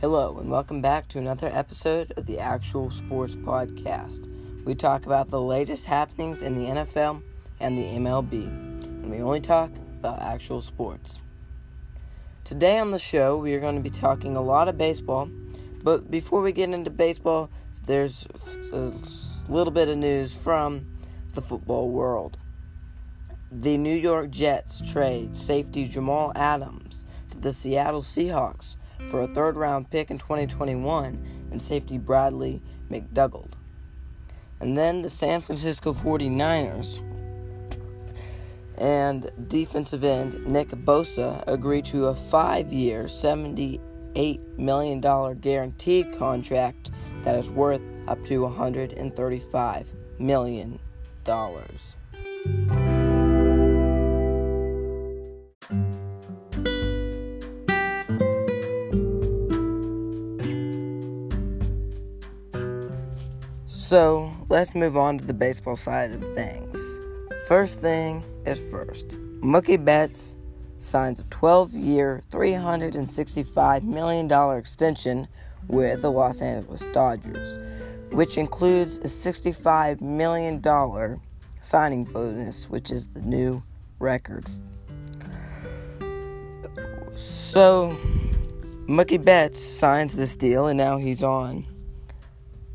Hello, and welcome back to another episode of the Actual Sports Podcast. We talk about the latest happenings in the NFL and the MLB, and we only talk about actual sports. Today on the show, we are going to be talking a lot of baseball, but before we get into baseball, there's a little bit of news from the football world. The New York Jets trade safety Jamal Adams to the Seattle Seahawks for a third round pick in 2021 and safety Bradley McDougald. And then the San Francisco 49ers and defensive end Nick Bosa agreed to a five year, $78 million guaranteed contract that is worth up to $135 million. So let's move on to the baseball side of things. First thing is first. Mookie Betts signs a 12 year, $365 million extension with the Los Angeles Dodgers, which includes a $65 million signing bonus, which is the new record. So, Mookie Betts signs this deal, and now he's on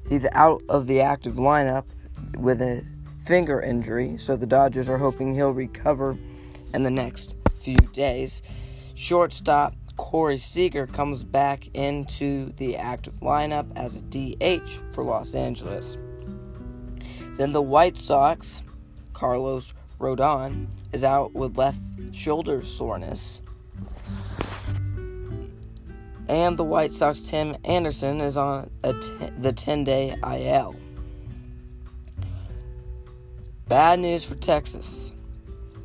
He's out of the active lineup with a finger injury, so the Dodgers are hoping he'll recover in the next few days. Shortstop Corey Seager comes back into the active lineup as a DH for Los Angeles. Then the White Sox, Carlos Rodon, is out with left shoulder soreness. And the White Sox Tim Anderson is on the 10 day IL. Bad news for Texas.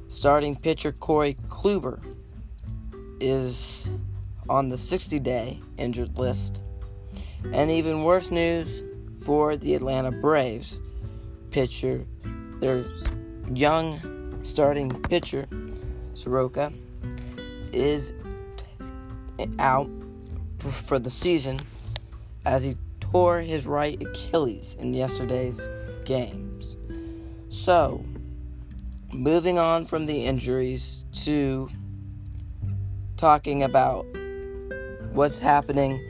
Starting pitcher Corey Kluber is on the 60 day injured list. And even worse news for the Atlanta Braves pitcher. Their young starting pitcher, Soroka, is out for the season as he tore his right Achilles in yesterday's games. So, moving on from the injuries to talking about what's happening,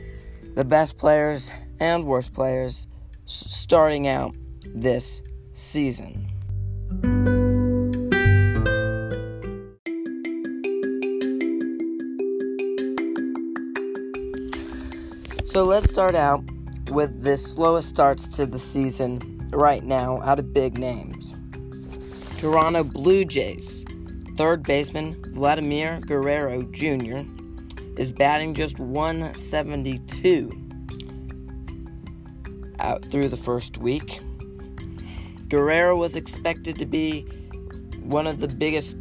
the best players and worst players starting out this season. So let's start out with the slowest starts to the season right now out of big names. Toronto Blue Jays, third baseman Vladimir Guerrero Jr. is batting just 172 out through the first week. Guerrero was expected to be one of the biggest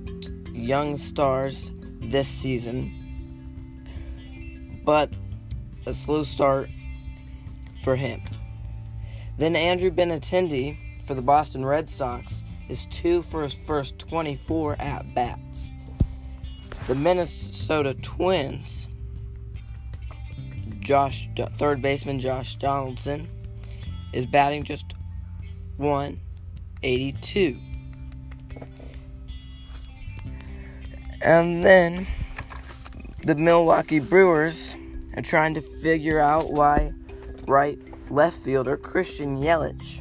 young stars this season, but a slow start for him. Then Andrew Benintendi for the Boston Red Sox is two for his first 24 at bats. The Minnesota Twins, Josh, third baseman Josh Donaldson, is batting just 182. And then the Milwaukee Brewers and trying to figure out why right left fielder Christian Yelich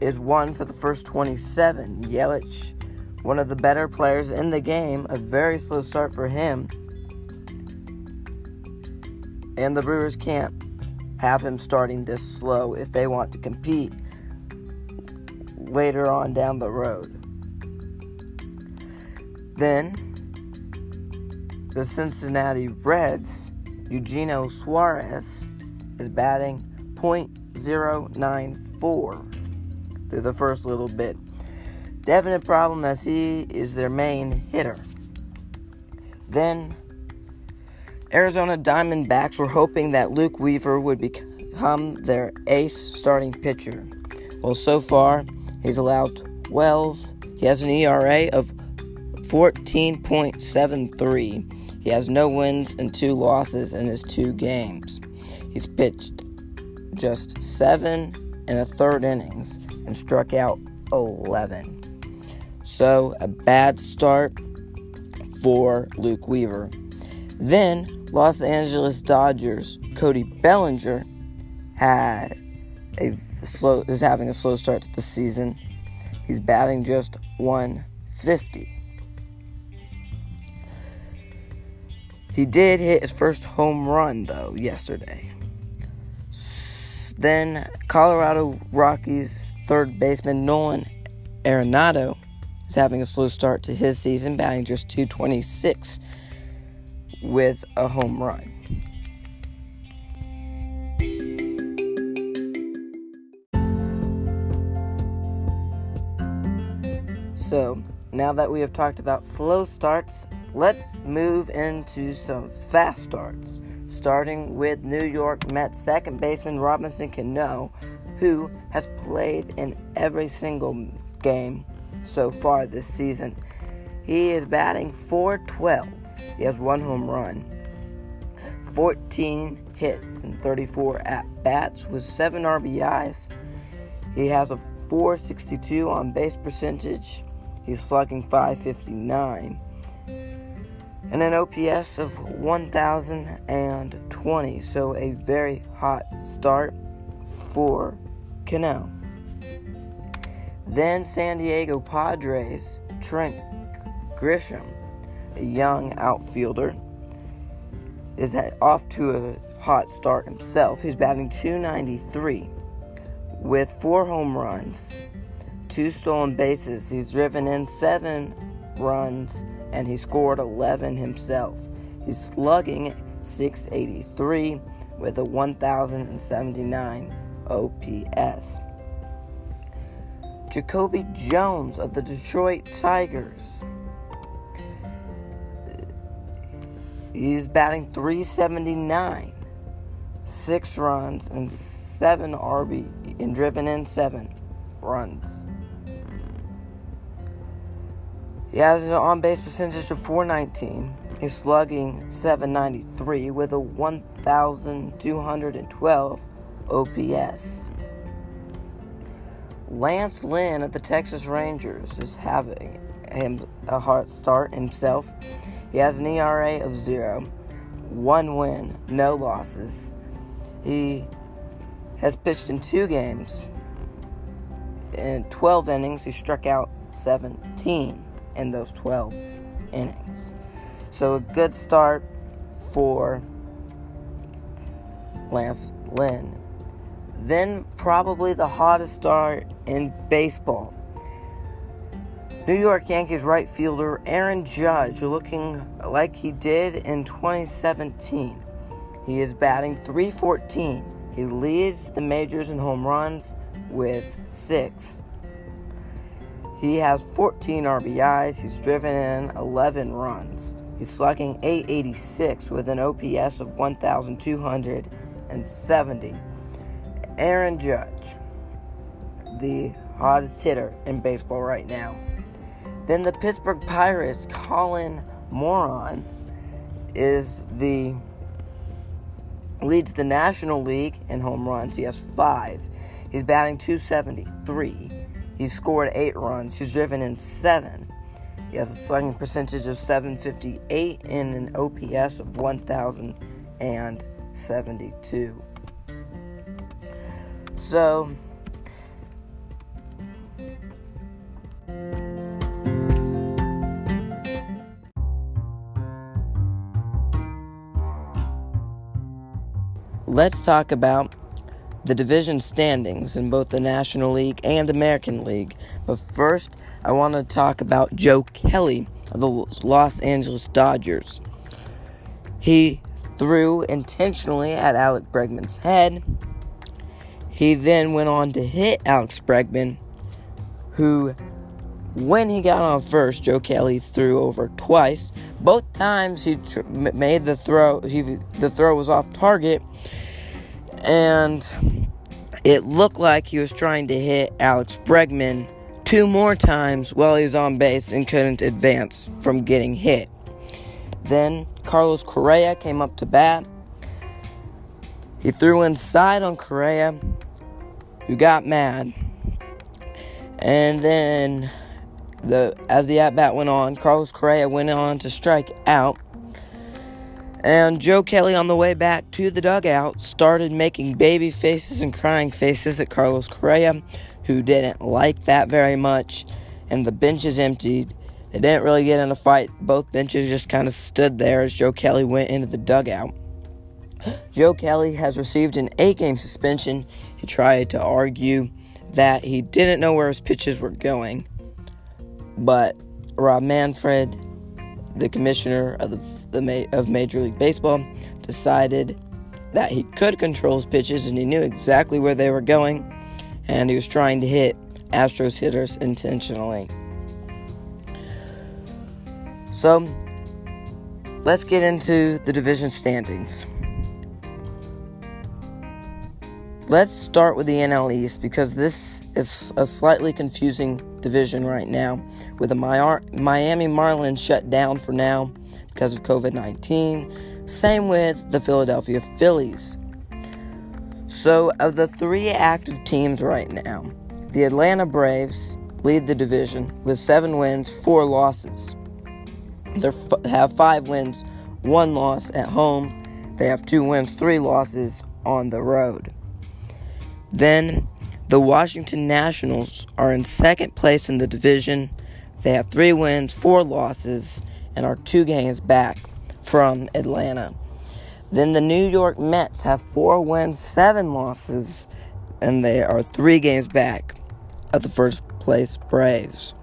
is one for the first 27. Yelich, one of the better players in the game, a very slow start for him. And the Brewers can't have him starting this slow if they want to compete later on down the road. Then the Cincinnati Reds Eugenio Suarez is batting .094 through the first little bit. Definite problem as he is their main hitter. Then Arizona Diamondbacks were hoping that Luke Weaver would become their ace starting pitcher. Well, so far, he's allowed 12. He has an ERA of 14.73 He has no wins and two losses in his two games. He's pitched just seven and a third innings and struck out 11. So, a bad start for Luke Weaver. Then, Los Angeles Dodgers Cody Bellinger had a slow is having a slow start to the season. He's batting just 150. He did hit his first home run though yesterday. Then Colorado Rockies third baseman Nolan Arenado is having a slow start to his season, batting just 226 with a home run. So, now that we have talked about slow starts, let's move into some fast starts. Starting with New York Mets second baseman Robinson Cano, who has played in every single game so far this season. He is batting 412. He has one home run, 14 hits, and 34 at bats with 7 RBIs. He has a 462 on base percentage. He's slugging 559 and an OPS of 1020. So a very hot start for Cano. Then San Diego Padres, Trent Grisham, a young outfielder, is off to a hot start himself. He's batting 293 with four home runs, two stolen bases. He's driven in seven runs and he scored 11 himself. He's slugging 683 with a 1079 OPS. Jacoby Jones of the Detroit Tigers. He's batting 379, six runs and seven RB, and driven in seven runs. He has an on base percentage of 419. He's slugging 793 with a 1,212 OPS. Lance Lynn of the Texas Rangers is having him a hard start himself. He has an ERA of zero, one win, no losses. He has pitched in two games. In 12 innings, he struck out 17 in those 12 innings. So a good start for Lance Lynn. Then, probably the hottest start in baseball. New York Yankees right fielder Aaron Judge looking like he did in 2017. He is batting 314. He leads the majors in home runs with six. He has 14 RBIs. He's driven in 11 runs. He's slugging 886 with an OPS of 1,270. Aaron Judge, the hottest hitter in baseball right now. Then the Pittsburgh Pirates, Colin Moran, is the leads the National League in home runs. He has five. He's batting 273. He's scored eight runs. He's driven in seven. He has a slugging percentage of 758 and an OPS of 1,072. So, let's talk about the division standings in both the National League and American League. But first, I want to talk about Joe Kelly of the Los Angeles Dodgers. He threw intentionally at Alex Bregman's head he then went on to hit Alex Bregman, who, when he got on first, Joe Kelly threw over twice. Both times he tr- made the throw, he, the throw was off target, and it looked like he was trying to hit Alex Bregman two more times while he was on base and couldn't advance from getting hit. Then Carlos Correa came up to bat. He threw inside on Correa, who got mad. And then the as the at bat went on, Carlos Correa went on to strike out. And Joe Kelly, on the way back to the dugout, started making baby faces and crying faces at Carlos Correa, who didn't like that very much. And the benches emptied. They didn't really get in a fight. Both benches just kind of stood there as Joe Kelly went into the dugout. Joe Kelly has received an eight game suspension. He tried to argue that he didn't know where his pitches were going. But Rob Manfred, the commissioner of the, the of Major League Baseball, decided that he could control his pitches and he knew exactly where they were going, and he was trying to hit Astros hitters intentionally. So, let's get into the division standings. Let's start with the NL East because this is a slightly confusing division right now with the Miami Marlins shut down for now because of COVID 19. Same with the Philadelphia Phillies. So, of the three active teams right now, the Atlanta Braves lead the division with seven wins, four losses. They have five wins, one loss at home. They have two wins, three losses on the road. Then the Washington Nationals are in second place in the division. They have three wins, four losses, and are two games back from Atlanta. Then the New York Mets have four wins, seven losses, and they are three games back of the first place Braves.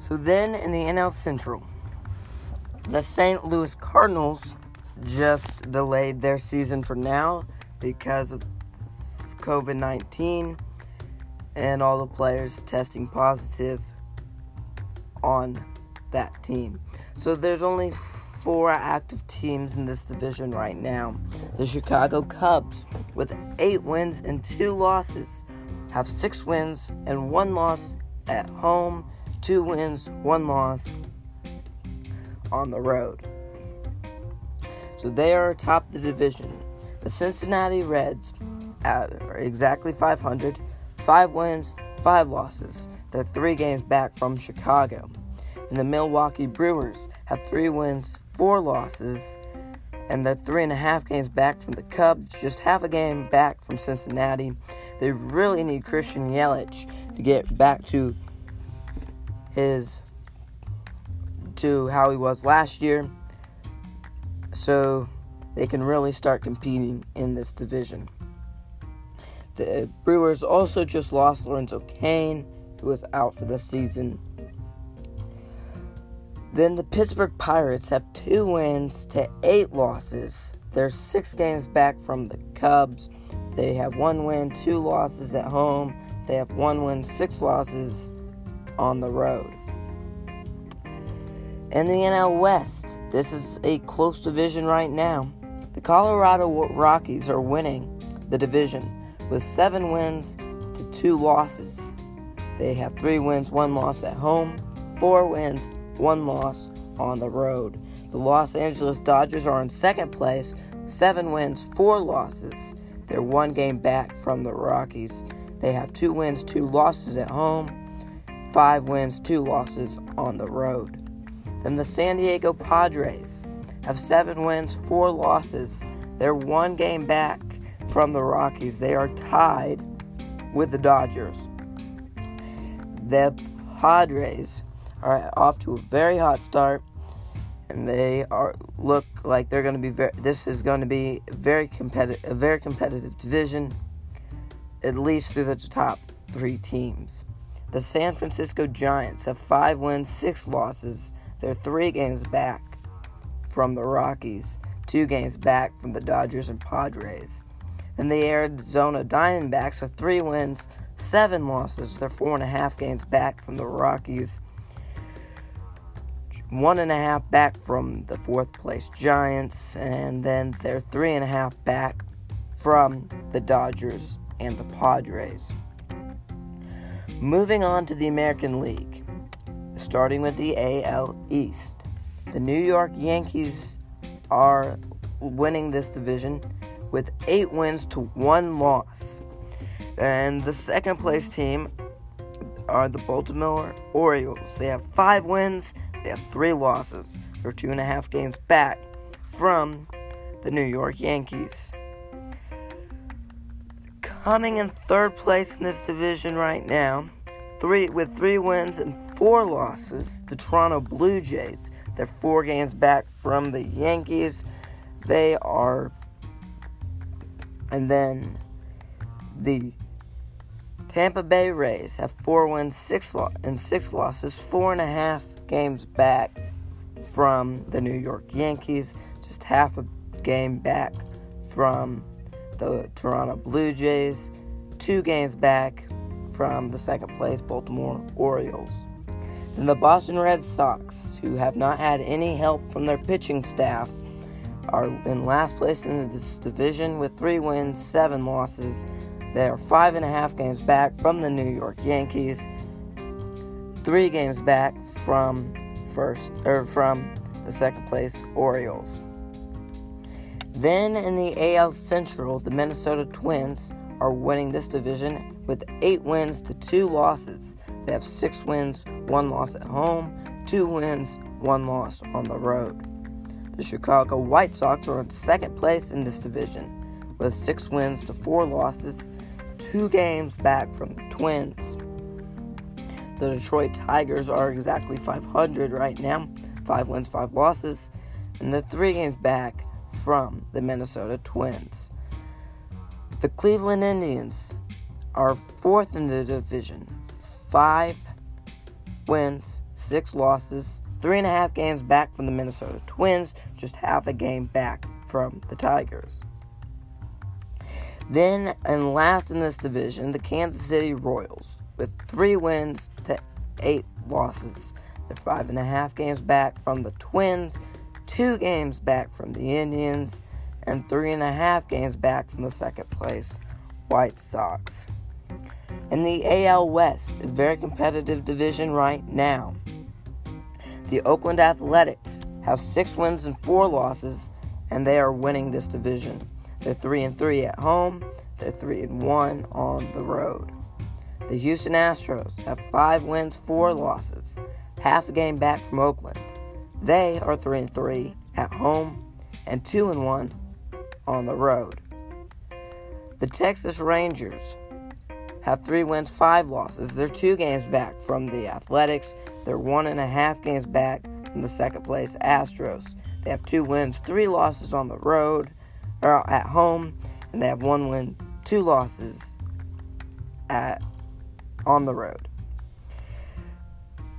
So then in the NL Central, the St. Louis Cardinals just delayed their season for now because of COVID 19 and all the players testing positive on that team. So there's only four active teams in this division right now. The Chicago Cubs, with eight wins and two losses, have six wins and one loss at home two wins, one loss on the road. So they are atop the division. The Cincinnati Reds uh, are exactly 500, five wins, five losses. They're three games back from Chicago. And the Milwaukee Brewers have three wins, four losses, and they're three and a half games back from the Cubs, just half a game back from Cincinnati. They really need Christian Yelich to get back to his to how he was last year so they can really start competing in this division. The Brewers also just lost Lorenzo Cain, who was out for the season. Then the Pittsburgh Pirates have two wins to eight losses. They're six games back from the Cubs. They have one win, two losses at home. They have one win, six losses on the road. In the NL West, this is a close division right now. The Colorado Rockies are winning the division with seven wins to two losses. They have three wins, one loss at home, four wins, one loss on the road. The Los Angeles Dodgers are in second place, seven wins, four losses. They're one game back from the Rockies. They have two wins, two losses at home, five wins, two losses on the road. Then the San Diego Padres have seven wins, four losses. They're one game back from the Rockies. They are tied with the Dodgers. The Padres are off to a very hot start, and they are look like they're going to be very. This is going to be very competitive, a very competitive division, at least through the top three teams. The San Francisco Giants have five wins, six losses. They're three games back from the Rockies, two games back from the Dodgers and Padres. Then the Arizona Diamondbacks are three wins, seven losses. They're four and a half games back from the Rockies, one and a half back from the fourth place Giants, and then they're three and a half back from the Dodgers and the Padres. Moving on to the American League, starting with the AL East. The New York Yankees are winning this division with eight wins to one loss. And the second place team are the Baltimore Orioles. They have five wins, they have three losses. They're two and a half games back from the New York Yankees. Coming in third place in this division right now, three with three wins and four losses, the Toronto Blue Jays. They're four games back from the Yankees. They are, and then the Tampa Bay Rays have four wins, six lo- and six losses, four and a half games back from the New York Yankees, just half a game back from the Toronto Blue Jays, two games back from the second place Baltimore Orioles. Then the Boston Red Sox, who have not had any help from their pitching staff, are in last place in this division with three wins, seven losses, they are five and a half games back from the New York Yankees, three games back from first or from the second place Orioles. Then in the AL Central, the Minnesota Twins are winning this division with eight wins to two losses. They have six wins, one loss at home, two wins, one loss on the road. The Chicago White Sox are in second place in this division with six wins to four losses two games back from the Twins. The Detroit Tigers are exactly 500 right now, five wins, five losses, and they're three games back from the Minnesota Twins. The Cleveland Indians are fourth in the division, five wins, six losses, three and a half games back from the Minnesota Twins, just half a game back from the Tigers. Then, and last in this division, the Kansas City Royals, with three wins to eight losses. They're five and a half games back from the Twins, two games back from the Indians, and three and a half games back from the second place White Sox. In the AL West, a very competitive division right now. The Oakland Athletics have six wins and four losses, and they are winning this division. They're 3 and 3 at home, they're 3 and 1 on the road. The Houston Astros have 5 wins, 4 losses, half a game back from Oakland. They are 3 and 3 at home and 2 and 1 on the road. The Texas Rangers have 3 wins, 5 losses. They're 2 games back from the Athletics. They're 1.5 games back from the second place Astros. They have 2 wins, 3 losses on the road or at home, and they have one win, two losses at on the road.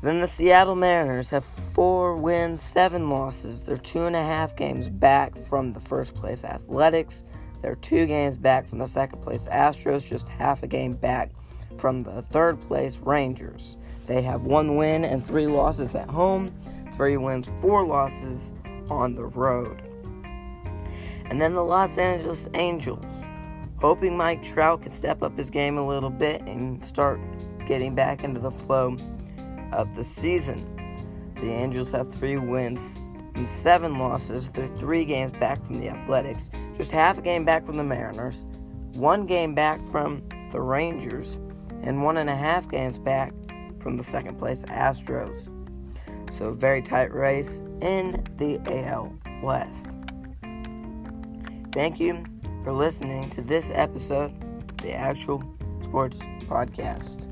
Then the Seattle Mariners have four wins, seven losses. They're two and a half games back from the first place Athletics. They're two games back from the second place Astros, just half a game back from the third place Rangers. They have one win and three losses at home, three wins, four losses on the road. And then the Los Angeles Angels, hoping Mike Trout could step up his game a little bit and start getting back into the flow of the season. The Angels have three wins and seven losses. They're three games back from the Athletics, just half a game back from the Mariners, one game back from the Rangers, and one and a half games back from the second place Astros. So, a very tight race in the AL West. Thank you for listening to this episode of the Actual Sports Podcast.